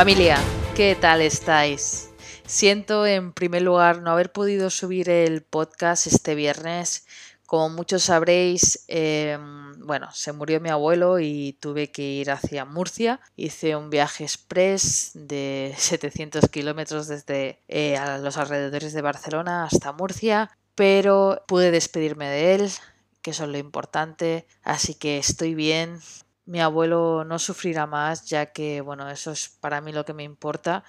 Familia, ¿qué tal estáis? Siento en primer lugar no haber podido subir el podcast este viernes. Como muchos sabréis, em, bueno, se murió mi abuelo y tuve que ir hacia Murcia. Hice un viaje express de 700 kilómetros desde eh, a los alrededores de Barcelona hasta Murcia, pero pude despedirme de él, que eso es lo importante, así que estoy bien, mi abuelo no sufrirá más, ya que, bueno, eso es para mí lo que me importa,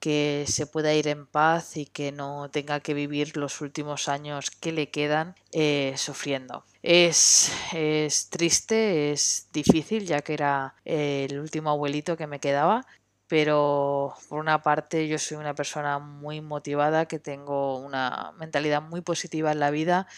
que se pueda ir en paz y que no tenga que vivir los últimos años que le quedan eh, sufriendo. Es, es triste, es difícil, ya que era el último abuelito que me quedaba, pero por una parte yo soy una persona muy motivada, que tengo una mentalidad muy positiva en la vida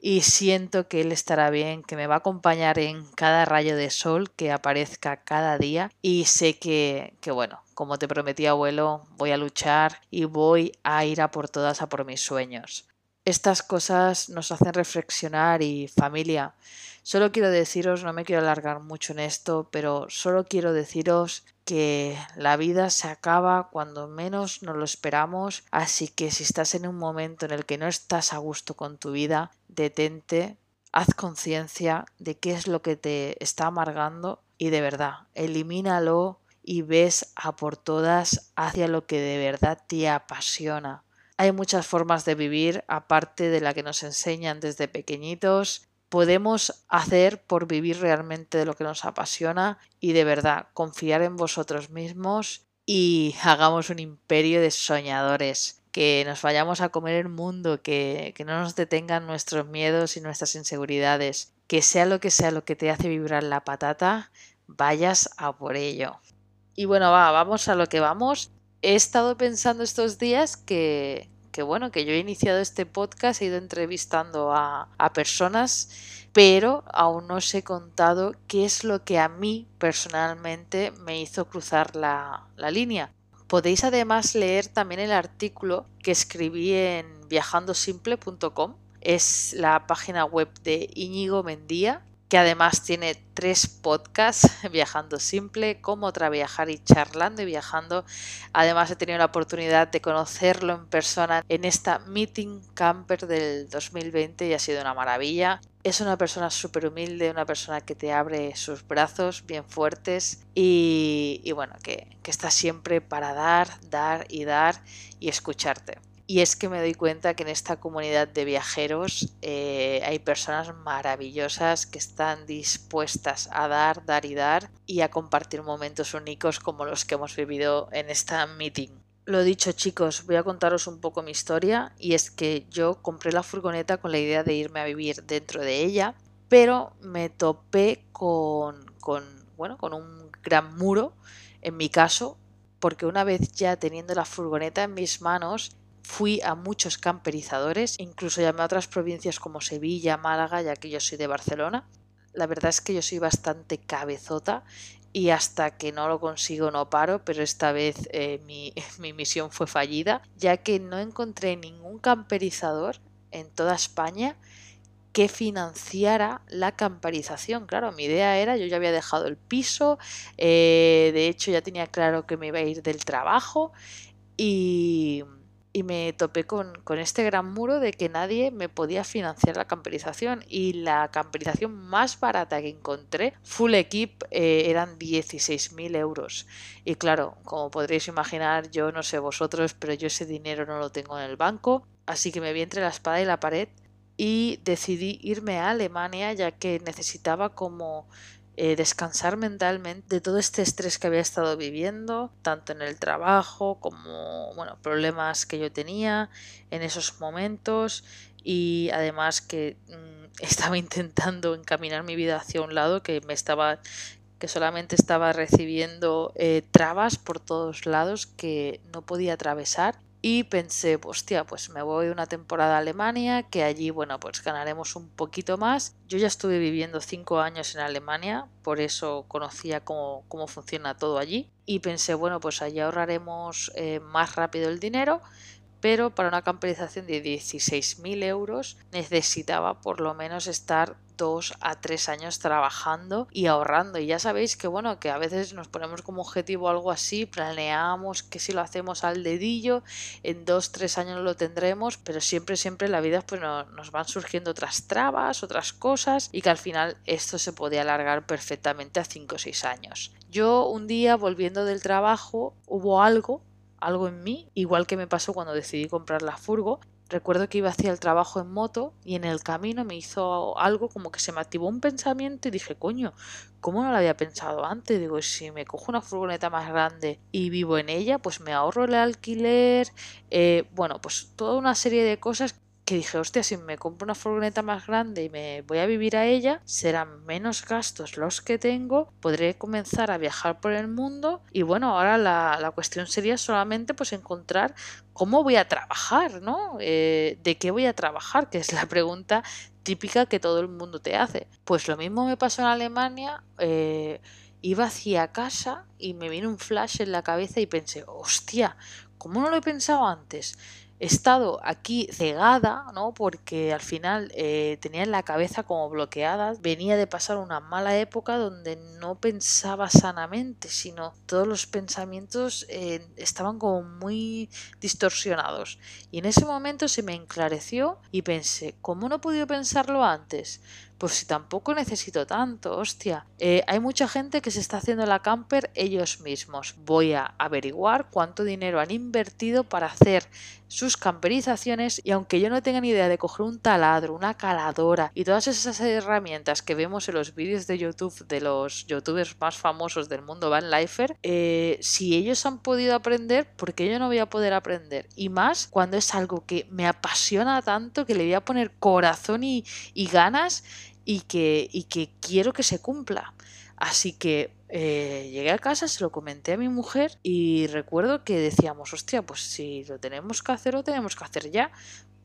y siento que él estará bien, que me va a acompañar en cada rayo de sol que aparezca cada día y sé que, que bueno, como te prometí abuelo, voy a luchar y voy a ir a por todas a por mis sueños. Estas cosas nos hacen reflexionar y familia. Solo quiero deciros, no me quiero alargar mucho en esto, pero solo quiero deciros que la vida se acaba cuando menos nos lo esperamos, así que si estás en un momento en el que no estás a gusto con tu vida, detente, haz conciencia de qué es lo que te está amargando y de verdad, elimínalo y ves a por todas hacia lo que de verdad te apasiona. Hay muchas formas de vivir aparte de la que nos enseñan desde pequeñitos podemos hacer por vivir realmente de lo que nos apasiona y de verdad confiar en vosotros mismos y hagamos un imperio de soñadores, que nos vayamos a comer el mundo, que, que no nos detengan nuestros miedos y nuestras inseguridades, que sea lo que sea lo que te hace vibrar la patata, vayas a por ello. Y bueno, va, vamos a lo que vamos. He estado pensando estos días que, que bueno, que yo he iniciado este podcast, he ido entrevistando a, personas, pero aún no os he contado qué es lo que a mí personalmente me hizo cruzar la, la línea. Podéis además leer también el artículo que escribí en viajandosimple.com. Es la página web de Íñigo Mendía, que además tiene tres podcasts, Viajando Simple, Cómo otra viajar y Charlando y Viajando. Además he tenido la oportunidad de conocerlo en persona en esta Meeting Camper del 2020 y ha sido una maravilla. Es una persona súper humilde, una persona que te abre sus brazos bien fuertes y, y bueno, que, que está siempre para dar, dar y dar y escucharte. Y es que me doy cuenta que en esta comunidad de viajeros eh, hay personas maravillosas que están dispuestas a dar, dar y dar y a compartir momentos únicos como los que hemos vivido en esta meeting. Lo dicho chicos, voy a contaros un poco mi historia y es que yo compré la furgoneta con la idea de irme a vivir dentro de ella, pero me topé con, con, bueno, con un gran muro en mi caso porque una vez ya teniendo la furgoneta en mis manos Fui a muchos camperizadores, incluso llamé a otras provincias como Sevilla, Málaga, ya que yo soy de Barcelona. La verdad es que yo soy bastante cabezota y hasta que no lo consigo no paro, pero esta vez eh, mi, mi misión fue fallida, ya que no encontré ningún camperizador en toda España que financiara la camperización. Claro, mi idea era, yo ya había dejado el piso, eh, de hecho ya tenía claro que me iba a ir del trabajo y, y me topé con, este gran muro de que nadie me podía financiar la camperización y la camperización más barata que encontré, full equip, eh, eran 16.000 euros. Y claro, como podréis imaginar, yo no sé vosotros, pero yo ese dinero no lo tengo en el banco, así que me vi entre la espada y la pared y decidí irme a Alemania ya que necesitaba como eh, descansar mentalmente de todo este estrés que había estado viviendo, tanto en el trabajo como bueno, problemas que yo tenía en esos momentos. Y además que mm, estaba intentando encaminar mi vida hacia un lado que me estaba que solamente estaba recibiendo eh, trabas por todos lados que no podía atravesar y pensé, hostia, pues me voy una temporada a Alemania, que allí, bueno, pues ganaremos un poquito más. Yo ya estuve viviendo cinco años en Alemania, por eso conocía cómo, cómo funciona todo allí. Y pensé, bueno, pues allí ahorraremos eh, más rápido el dinero, pero para una camperización de 16.000 euros necesitaba por lo menos estar dos a tres años trabajando y ahorrando. Y ya sabéis que bueno, que a veces nos ponemos como objetivo algo así, planeamos que si lo hacemos al dedillo, en dos, tres años lo tendremos, pero siempre, siempre en la vida pues nos van surgiendo otras trabas, otras cosas y que al final esto se puede alargar perfectamente a cinco o seis años. Yo un día volviendo del trabajo hubo algo algo en mí, igual que me pasó cuando decidí comprar la furgo, Recuerdo que iba hacia el trabajo en moto y en el camino me hizo algo como que se me activó un pensamiento y dije, coño, ¿cómo no lo había pensado antes? Digo, si me cojo una furgoneta más grande y vivo en ella, pues me ahorro el alquiler, eh, bueno, pues toda una serie de cosas que dije, hostia, si me compro una furgoneta más grande y me voy a vivir a ella, serán menos gastos los que tengo, podré comenzar a viajar por el mundo y bueno, ahora la, la cuestión sería solamente pues encontrar cómo voy a trabajar, ¿no? Eh, ¿De qué voy a trabajar? Que es la pregunta típica que todo el mundo te hace. Pues lo mismo me pasó en Alemania. Eh, iba hacia casa y me vino un flash en la cabeza y pensé, hostia, ¿cómo no lo he pensado antes? He estado aquí cegada, ¿no? Porque al final eh, tenía en la cabeza como bloqueada, venía de pasar una mala época donde no pensaba sanamente, sino todos los pensamientos eh, estaban como muy distorsionados. Y en ese momento se me enclareció y pensé, ¿cómo no he podido pensarlo antes? Pues si tampoco necesito tanto, hostia. Eh, hay mucha gente que se está haciendo la camper ellos mismos. Voy a averiguar cuánto dinero han invertido para hacer sus camperizaciones y aunque yo no tenga ni idea de coger un taladro, una caladora y todas esas herramientas que vemos en los vídeos de YouTube de los youtubers más famosos del mundo Van Lifer, eh, si ellos han podido aprender, ¿por qué yo no voy a poder aprender? Y más cuando es algo que me apasiona tanto que le voy a poner corazón y ganas y que, y que quiero que se cumpla. Así que eh, llegué a casa, se lo comenté a mi mujer y recuerdo que decíamos, hostia, pues si lo tenemos que hacer, lo tenemos que hacer ya,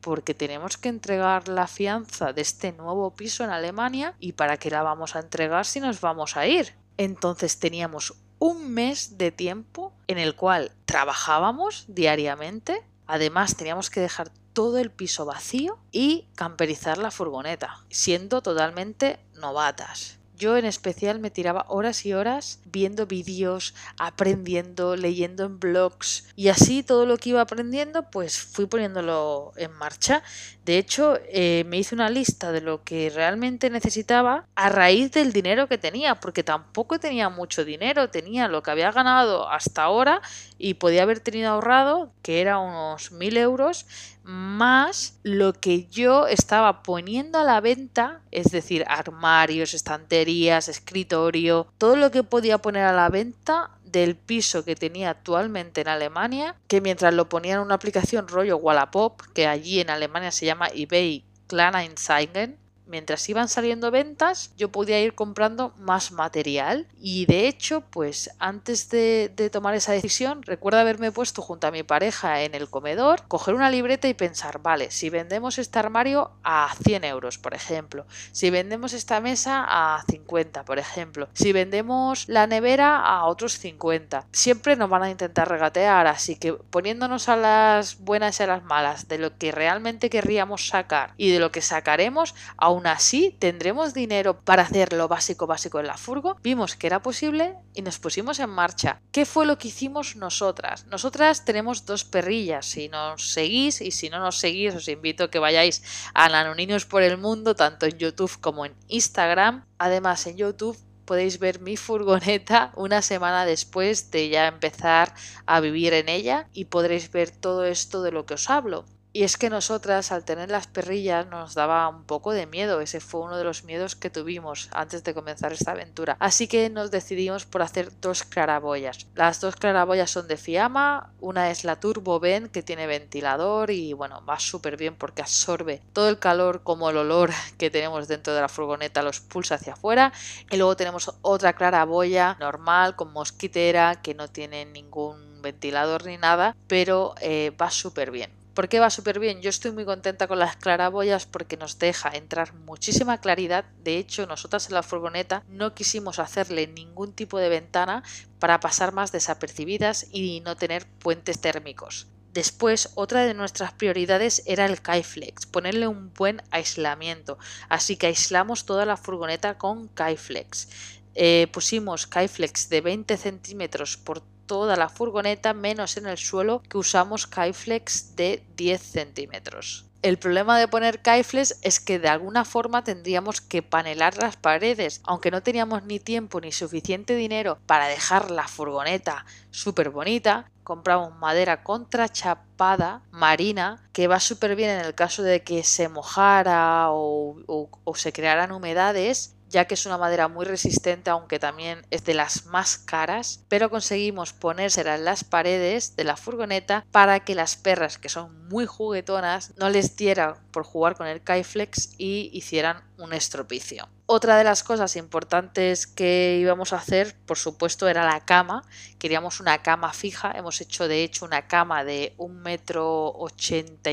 porque tenemos que entregar la fianza de este nuevo piso en Alemania y para qué la vamos a entregar si nos vamos a ir. Entonces teníamos un mes de tiempo en el cual trabajábamos diariamente, además teníamos que dejar todo el piso vacío y camperizar la furgoneta, siendo totalmente novatas. Yo en especial me tiraba horas y horas viendo vídeos, aprendiendo, leyendo en blogs y así todo lo que iba aprendiendo pues fui poniéndolo en marcha. De hecho eh, me hice una lista de lo que realmente necesitaba a raíz del dinero que tenía porque tampoco tenía mucho dinero, tenía lo que había ganado hasta ahora y podía haber tenido ahorrado que era unos mil euros más lo que yo estaba poniendo a la venta, es decir, armarios, estanterías, escritorio, todo lo que podía poner a la venta del piso que tenía actualmente en Alemania, que mientras lo ponía en una aplicación rollo Wallapop, que allí en Alemania se llama eBay Kleinanzeigen, mientras iban saliendo ventas, yo podía ir comprando más material. Y de hecho, pues antes de, tomar esa decisión, recuerdo haberme puesto junto a mi pareja en el comedor, coger una libreta y pensar, vale, si vendemos este armario a 100 euros, por ejemplo, si vendemos esta mesa a 50, por ejemplo, si vendemos la nevera a otros 50, siempre nos van a intentar regatear, así que poniéndonos a las buenas y a las malas de lo que realmente querríamos sacar y de lo que sacaremos, aún así tendremos dinero para hacer lo básico básico en la furgo. Vimos que era posible y nos pusimos en marcha. ¿Qué fue lo que hicimos nosotras? Nosotras tenemos dos perrillas. Si nos seguís y si no nos seguís, os invito a que vayáis a Nanoninos por el Mundo, tanto en YouTube como en Instagram. Además, en YouTube podéis ver mi furgoneta una semana después de ya empezar a vivir en ella y podréis ver todo esto de lo que os hablo. Y es que nosotras al tener las perrillas nos daba un poco de miedo, ese fue uno de los miedos que tuvimos antes de comenzar esta aventura. Así que nos decidimos por hacer dos claraboyas. Las dos claraboyas son de Fiamma, una es la Turbo Ben que tiene ventilador y bueno, va súper bien porque absorbe todo el calor como el olor que tenemos dentro de la furgoneta, los pulsa hacia afuera. Y luego tenemos otra claraboya normal con mosquitera que no tiene ningún ventilador ni nada, pero eh, va súper bien. ¿Por qué va súper bien? Yo estoy muy contenta con las claraboyas porque nos deja entrar muchísima claridad. De hecho, nosotras en la furgoneta no quisimos hacerle ningún tipo de ventana para pasar más desapercibidas y no tener puentes térmicos. Después, otra de nuestras prioridades era el Kaiflex, ponerle un buen aislamiento. Así que aislamos toda la furgoneta con Kaiflex. Eh, pusimos Kaiflex de 20 centímetros por toda la furgoneta, menos en el suelo, que usamos Kaiflex de 10 centímetros. El problema de poner Kaiflex es que de alguna forma tendríamos que panelar las paredes, aunque no teníamos ni tiempo ni suficiente dinero para dejar la furgoneta súper bonita. Compramos madera contrachapada marina que va súper bien en el caso de que se mojara o se crearan humedades ya que es una madera muy resistente, aunque también es de las más caras, pero conseguimos ponérsela en las paredes de la furgoneta para que las perras, que son muy juguetonas, no les diera por jugar con el Kaiflex y hicieran un estropicio. Otra de las cosas importantes que íbamos a hacer, por supuesto, era la cama. Queríamos una cama fija. Hemos hecho, de hecho, una cama de un metro ochenta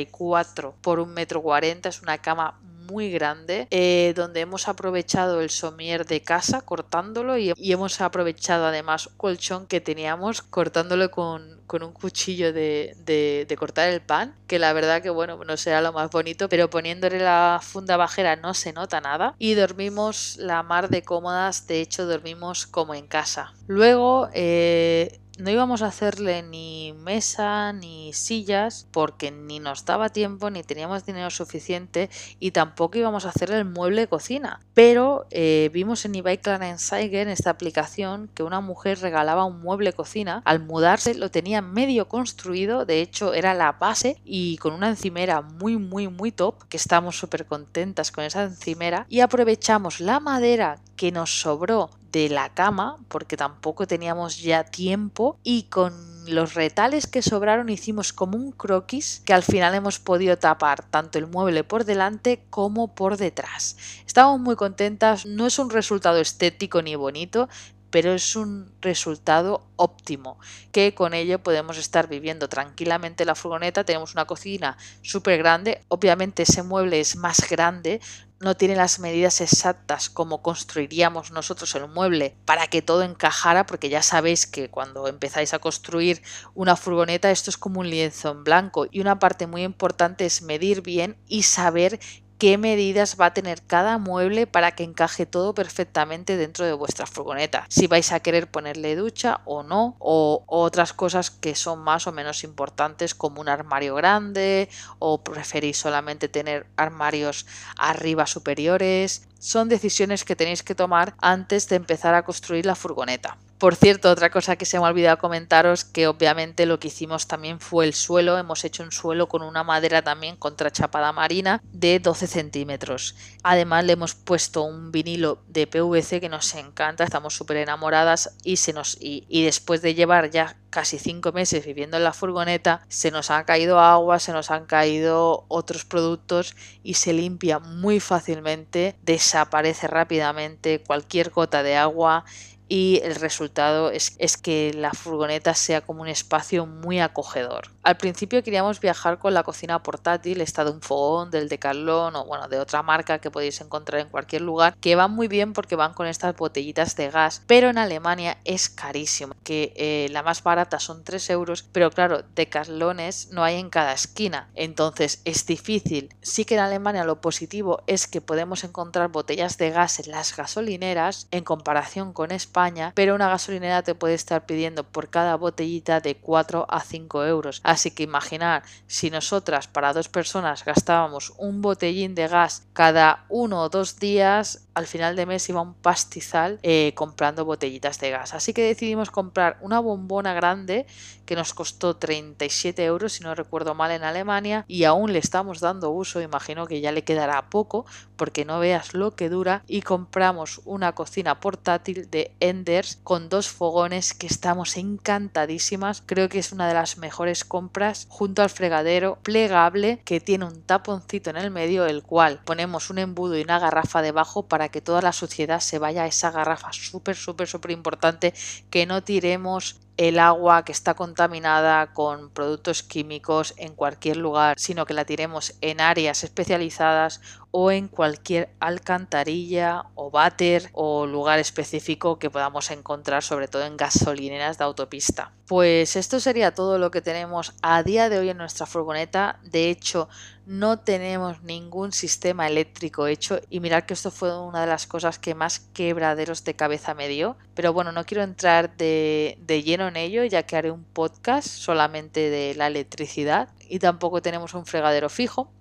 por un metro cuarenta. Es una cama muy grande eh, donde hemos aprovechado el somier de casa cortándolo y, hemos aprovechado además un colchón que teníamos cortándolo con, un cuchillo de, de, cortar el pan que la verdad que bueno no será lo más bonito pero poniéndole la funda bajera no se nota nada. Y dormimos la mar de cómodas de hecho dormimos como en casa. Luego eh, no íbamos a hacerle ni mesa ni sillas porque ni nos daba tiempo ni teníamos dinero suficiente y tampoco íbamos a hacerle el mueble de cocina. Pero eh, vimos en eBay Kleinanzeigen esta aplicación que una mujer regalaba un mueble de cocina. Al mudarse lo tenía medio construido, de hecho era la base y con una encimera muy muy muy top que estamos súper contentas con esa encimera y aprovechamos la madera que nos sobró de la cama, porque tampoco teníamos ya tiempo, y con los retales que sobraron hicimos como un croquis que al final hemos podido tapar tanto el mueble por delante como por detrás. Estamos muy contentas, no es un resultado estético ni bonito, pero es un resultado óptimo, que con ello podemos estar viviendo tranquilamente la furgoneta, tenemos una cocina súper grande, obviamente ese mueble es más grande, no tiene las medidas exactas como construiríamos nosotros el mueble para que todo encajara, porque ya sabéis que cuando empezáis a construir una furgoneta esto es como un lienzo en blanco y una parte muy importante es medir bien y saber qué medidas va a tener cada mueble para que encaje todo perfectamente dentro de vuestra furgoneta. Si vais a querer ponerle ducha o no, o, otras cosas que son más o menos importantes como un armario grande o preferís solamente tener armarios arriba superiores. Son decisiones que tenéis que tomar antes de empezar a construir la furgoneta. Por cierto, otra cosa que se me ha olvidado comentaros, que obviamente lo que hicimos también fue el suelo. Hemos hecho un suelo con una madera también contrachapada marina de 12 centímetros. Además le hemos puesto un vinilo de PVC que nos encanta, estamos súper enamoradas y, se nos, y, y después de llevar ya casi 5 meses viviendo en la furgoneta, se nos ha caído agua, se nos han caído otros productos y se limpia muy fácilmente, desaparece rápidamente cualquier gota de agua y el resultado es, es, que la furgoneta sea como un espacio muy acogedor. Al principio queríamos viajar con la cocina portátil, esta de un fogón, del Decathlon o bueno, de otra marca que podéis encontrar en cualquier lugar, que van muy bien porque van con estas botellitas de gas, pero en Alemania es carísimo, que eh, la más barata son 3 euros, pero claro, Decathlones no hay en cada esquina, entonces es difícil. Sí que en Alemania lo positivo es que podemos encontrar botellas de gas en las gasolineras en comparación con España, pero una gasolinera te puede estar pidiendo por cada botellita de 4 a 5 euros. Así que imaginar si nosotras para dos personas gastábamos un botellín de gas cada uno o dos días, al final de mes iba un pastizal eh, comprando botellitas de gas. Así que decidimos comprar una bombona grande que nos costó 37 euros, si no recuerdo mal, en Alemania y aún le estamos dando uso. Imagino que ya le quedará poco porque no veas lo que dura. Y compramos una cocina portátil de Enders con dos fogones que estamos encantadísimas. Creo que es una de las mejores compras junto al fregadero plegable que tiene un taponcito en el medio, el cual ponemos un embudo y una garrafa debajo para que toda la suciedad se vaya a esa garrafa súper, súper, súper importante que no tiremos el agua que está contaminada con productos químicos en cualquier lugar, sino que la tiremos en áreas especializadas o en cualquier alcantarilla o váter o lugar específico que podamos encontrar, sobre todo en gasolineras de autopista. Pues esto sería todo lo que tenemos a día de hoy en nuestra furgoneta. De hecho, no tenemos ningún sistema eléctrico hecho y mirad que esto fue una de las cosas que más quebraderos de cabeza me dio. Pero bueno, no quiero entrar de, de lleno en ello ya que haré un podcast solamente de la electricidad y tampoco tenemos un fregadero fijo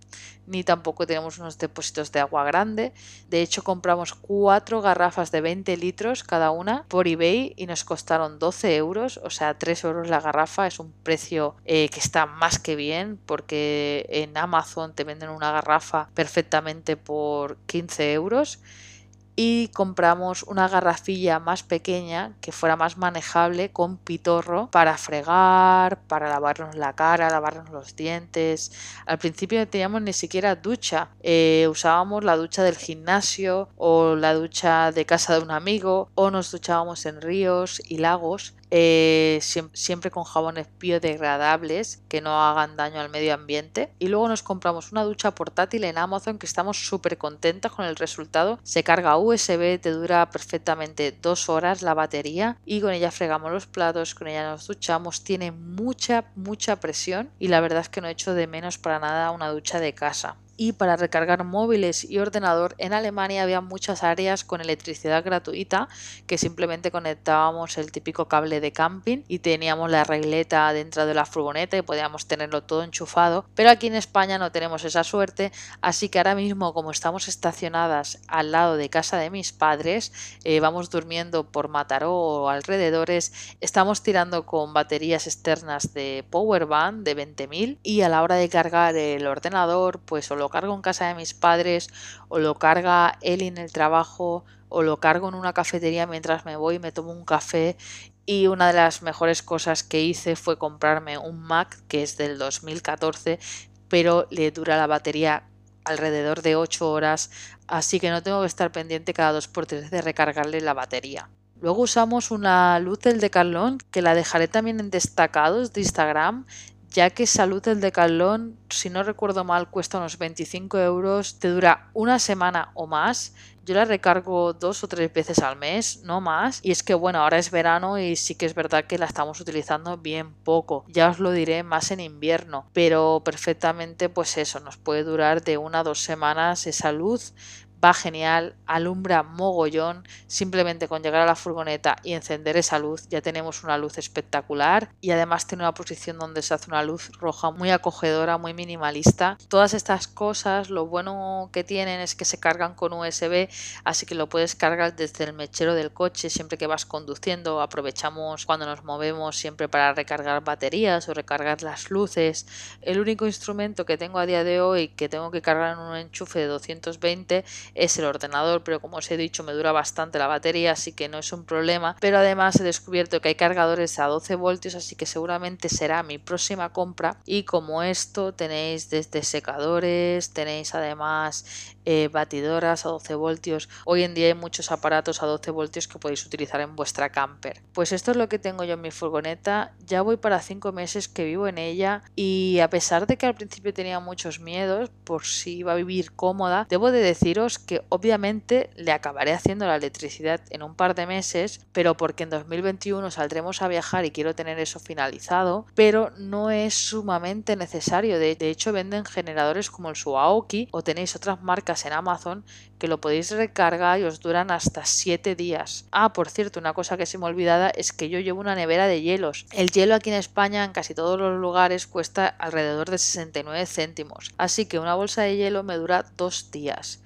ni tampoco tenemos unos depósitos de agua grande. De hecho, compramos cuatro garrafas de 20 litros cada una por eBay y nos costaron 12 euros, o sea, 3 euros la garrafa. Es un precio eh, que está más que bien porque en Amazon te venden una garrafa perfectamente por 15 euros y compramos una garrafilla más pequeña que fuera más manejable con pitorro para fregar, para lavarnos la cara, lavarnos los dientes. Al principio no teníamos ni siquiera ducha, eh, usábamos la ducha del gimnasio o la ducha de casa de un amigo o nos duchábamos en ríos y lagos eh, siempre con jabones biodegradables que no hagan daño al medio ambiente. Y luego nos compramos una ducha portátil en Amazon que estamos súper contentas con el resultado. Se carga USB, te dura perfectamente dos horas la batería y con ella fregamos los platos, con ella nos duchamos. Tiene mucha, mucha presión y la verdad es que no he hecho de menos para nada una ducha de casa y para recargar móviles y ordenador en Alemania había muchas áreas con electricidad gratuita que simplemente conectábamos el típico cable de camping y teníamos la regleta dentro de la furgoneta y podíamos tenerlo todo enchufado pero aquí en España no tenemos esa suerte así que ahora mismo como estamos estacionadas al lado de casa de mis padres eh, vamos durmiendo por Mataró o alrededores estamos tirando con baterías externas de powerband de 20.000 y a la hora de cargar el ordenador pues cargo en casa de mis padres o lo carga él en el trabajo o lo cargo en una cafetería mientras me voy y me tomo un café y una de las mejores cosas que hice fue comprarme un Mac que es del 2014 pero le dura la batería alrededor de 8 horas así que no tengo que estar pendiente cada 2x3 de recargarle la batería. Luego usamos una luz del Decathlon que la dejaré también en destacados de Instagram ya que Salud del Decathlon, si no recuerdo mal, cuesta unos 25 euros, te dura una semana o más. Yo la recargo dos o tres veces al mes, no más. Y es que bueno, ahora es verano y sí que es verdad que la estamos utilizando bien poco. Ya os lo diré más en invierno. Pero perfectamente pues eso, nos puede durar de una a dos semanas esa luz va genial, alumbra mogollón, simplemente con llegar a la furgoneta y encender esa luz ya tenemos una luz espectacular y además tiene una posición donde se hace una luz roja muy acogedora, muy minimalista. Todas estas cosas lo bueno que tienen es que se cargan con USB, así que lo puedes cargar desde el mechero del coche siempre que vas conduciendo, aprovechamos cuando nos movemos siempre para recargar baterías o recargar las luces. El único instrumento que tengo a día de hoy que tengo que cargar en un enchufe de 220 es el ordenador, pero como os he dicho me dura bastante la batería, así que no es un problema. Pero además he descubierto que hay cargadores a 12 voltios, así que seguramente será mi próxima compra. Y como esto tenéis desde secadores, tenéis además eh, batidoras a 12 voltios. Hoy en día hay muchos aparatos a 12 voltios que podéis utilizar en vuestra camper. Pues esto es lo que tengo yo en mi furgoneta. Ya voy para 5 meses que vivo en ella y a pesar de que al principio tenía muchos miedos por si iba a vivir cómoda, debo de deciros que obviamente le acabaré haciendo la electricidad en un par de meses, pero porque en 2021 saldremos a viajar y quiero tener eso finalizado, pero no es sumamente necesario. De, hecho, venden generadores como el Suaoki o tenéis otras marcas en Amazon que lo podéis recargar y os duran hasta 7 días. Ah, por cierto, una cosa que se me olvidada es que yo llevo una nevera de hielos. El hielo aquí en España en casi todos los lugares cuesta alrededor de 69 céntimos, así que una bolsa de hielo me dura dos días.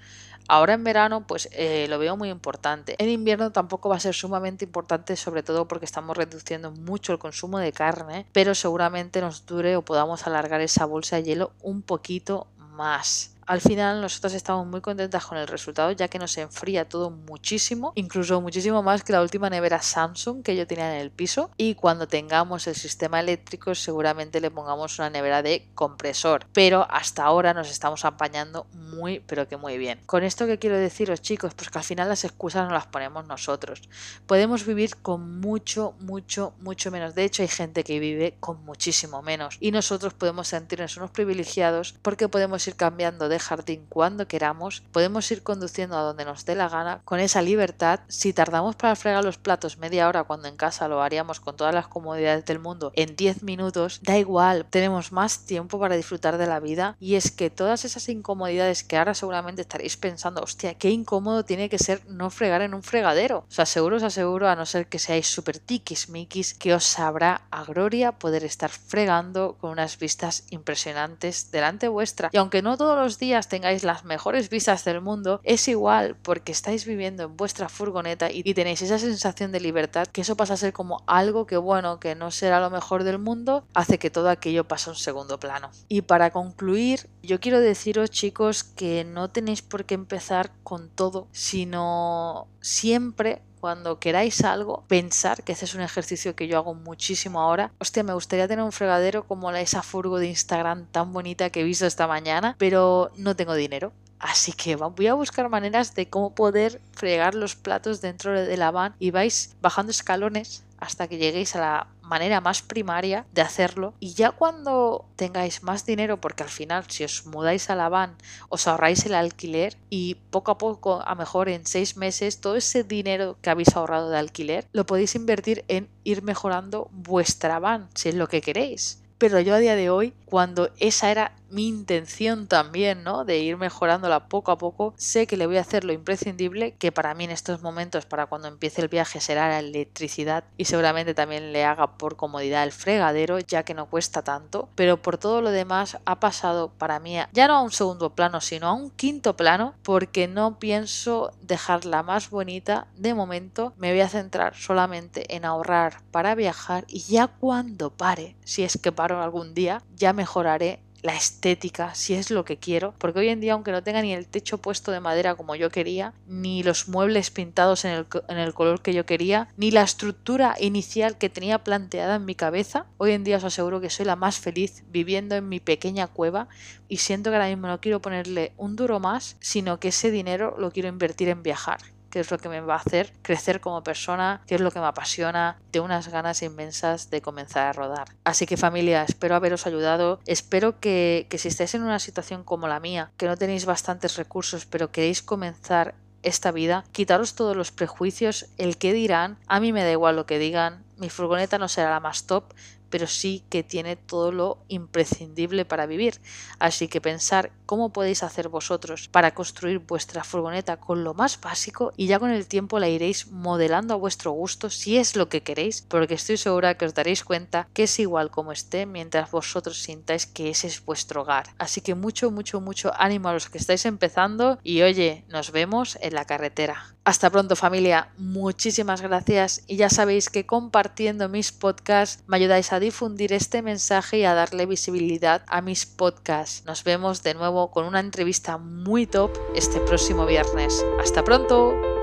Ahora en verano pues eh, lo veo muy importante. En invierno tampoco va a ser sumamente importante, sobre todo porque estamos reduciendo mucho el consumo de carne, pero seguramente nos dure o podamos alargar esa bolsa de hielo un poquito más. Al final nosotros estamos muy contentas con el resultado ya que nos enfría todo muchísimo, incluso muchísimo más que la última nevera Samsung que yo tenía en el piso y cuando tengamos el sistema eléctrico seguramente le pongamos una nevera de compresor, pero hasta ahora nos estamos apañando muy pero que muy bien. Con esto que quiero deciros chicos, pues que al final las excusas no las ponemos nosotros. Podemos vivir con mucho, mucho, mucho menos. De hecho hay gente que vive con muchísimo menos y nosotros podemos sentirnos unos privilegiados porque podemos ir cambiando de jardín cuando queramos, podemos ir conduciendo a donde nos dé la gana con esa libertad. Si tardamos para fregar los platos media hora cuando en casa lo haríamos con todas las comodidades del mundo en 10 minutos, da igual, tenemos más tiempo para disfrutar de la vida y es que todas esas incomodidades que ahora seguramente estaréis pensando, hostia, qué incómodo tiene que ser no fregar en un fregadero. Os aseguro, os aseguro, a no ser que seáis súper tiquismiquis, que os sabrá a gloria poder estar fregando con unas vistas impresionantes delante vuestra. Y aunque no todos los tengáis las mejores vistas del mundo, es igual porque estáis viviendo en vuestra furgoneta y tenéis esa sensación de libertad que eso pasa a ser como algo que bueno, que no será lo mejor del mundo, hace que todo aquello pase a un segundo plano. Y para concluir, yo quiero deciros chicos que no tenéis por qué empezar con todo, sino siempre cuando queráis algo, pensar, que ese es un ejercicio que yo hago muchísimo ahora. Hostia, me gustaría tener un fregadero como la, esa furgo de Instagram tan bonita que he visto esta mañana, pero no tengo dinero. Así que voy a buscar maneras de cómo poder fregar los platos dentro de la van y vais bajando escalones hasta que lleguéis a la manera más primaria de hacerlo. Y ya cuando tengáis más dinero porque al final si os mudáis a la van os ahorráis el alquiler y poco a poco a mejor en seis meses todo ese dinero que habéis ahorrado de alquiler lo podéis invertir en ir mejorando vuestra van si es lo que queréis. Pero yo a día de hoy, cuando esa era mi intención también, ¿no? De ir mejorándola poco a poco, sé que le voy a hacer lo imprescindible, que para mí en estos momentos, para cuando empiece el viaje, será la electricidad y seguramente también le haga por comodidad el fregadero, ya que no cuesta tanto, pero por todo lo demás ha pasado para mí ya no a un segundo plano, sino a un quinto plano, porque no pienso dejarla más bonita de momento, me voy a centrar solamente en ahorrar para viajar y ya cuando pare, si es que paro algún día, ya mejoraré la estética, si es lo que quiero, porque hoy en día, aunque no tenga ni el techo puesto de madera como yo quería, ni los muebles pintados en el, en el, color que yo quería, ni la estructura inicial que tenía planteada en mi cabeza, hoy en día os aseguro que soy la más feliz viviendo en mi pequeña cueva y siento que ahora mismo no quiero ponerle un duro más, sino que ese dinero lo quiero invertir en viajar qué es lo que me va a hacer crecer como persona, qué es lo que me apasiona, de unas ganas inmensas de comenzar a rodar. Así que familia, espero haberos ayudado, espero que, que si estáis en una situación como la mía, que no tenéis bastantes recursos, pero queréis comenzar esta vida, quitaros todos los prejuicios, el que dirán, a mí me da igual lo que digan, mi furgoneta no será la más top, pero sí que tiene todo lo imprescindible para vivir. Así que pensar cómo podéis hacer vosotros para construir vuestra furgoneta con lo más básico y ya con el tiempo la iréis modelando a vuestro gusto si es lo que queréis, porque estoy segura que os daréis cuenta que es igual como esté mientras vosotros sintáis que ese es vuestro hogar. Así que mucho, mucho, mucho ánimo a los que estáis empezando y oye, nos vemos en la carretera. Hasta pronto familia, muchísimas gracias y ya sabéis que compartiendo mis podcasts me ayudáis a difundir este mensaje y a darle visibilidad a mis podcasts. Nos vemos de nuevo con una entrevista muy top este próximo viernes. Hasta pronto.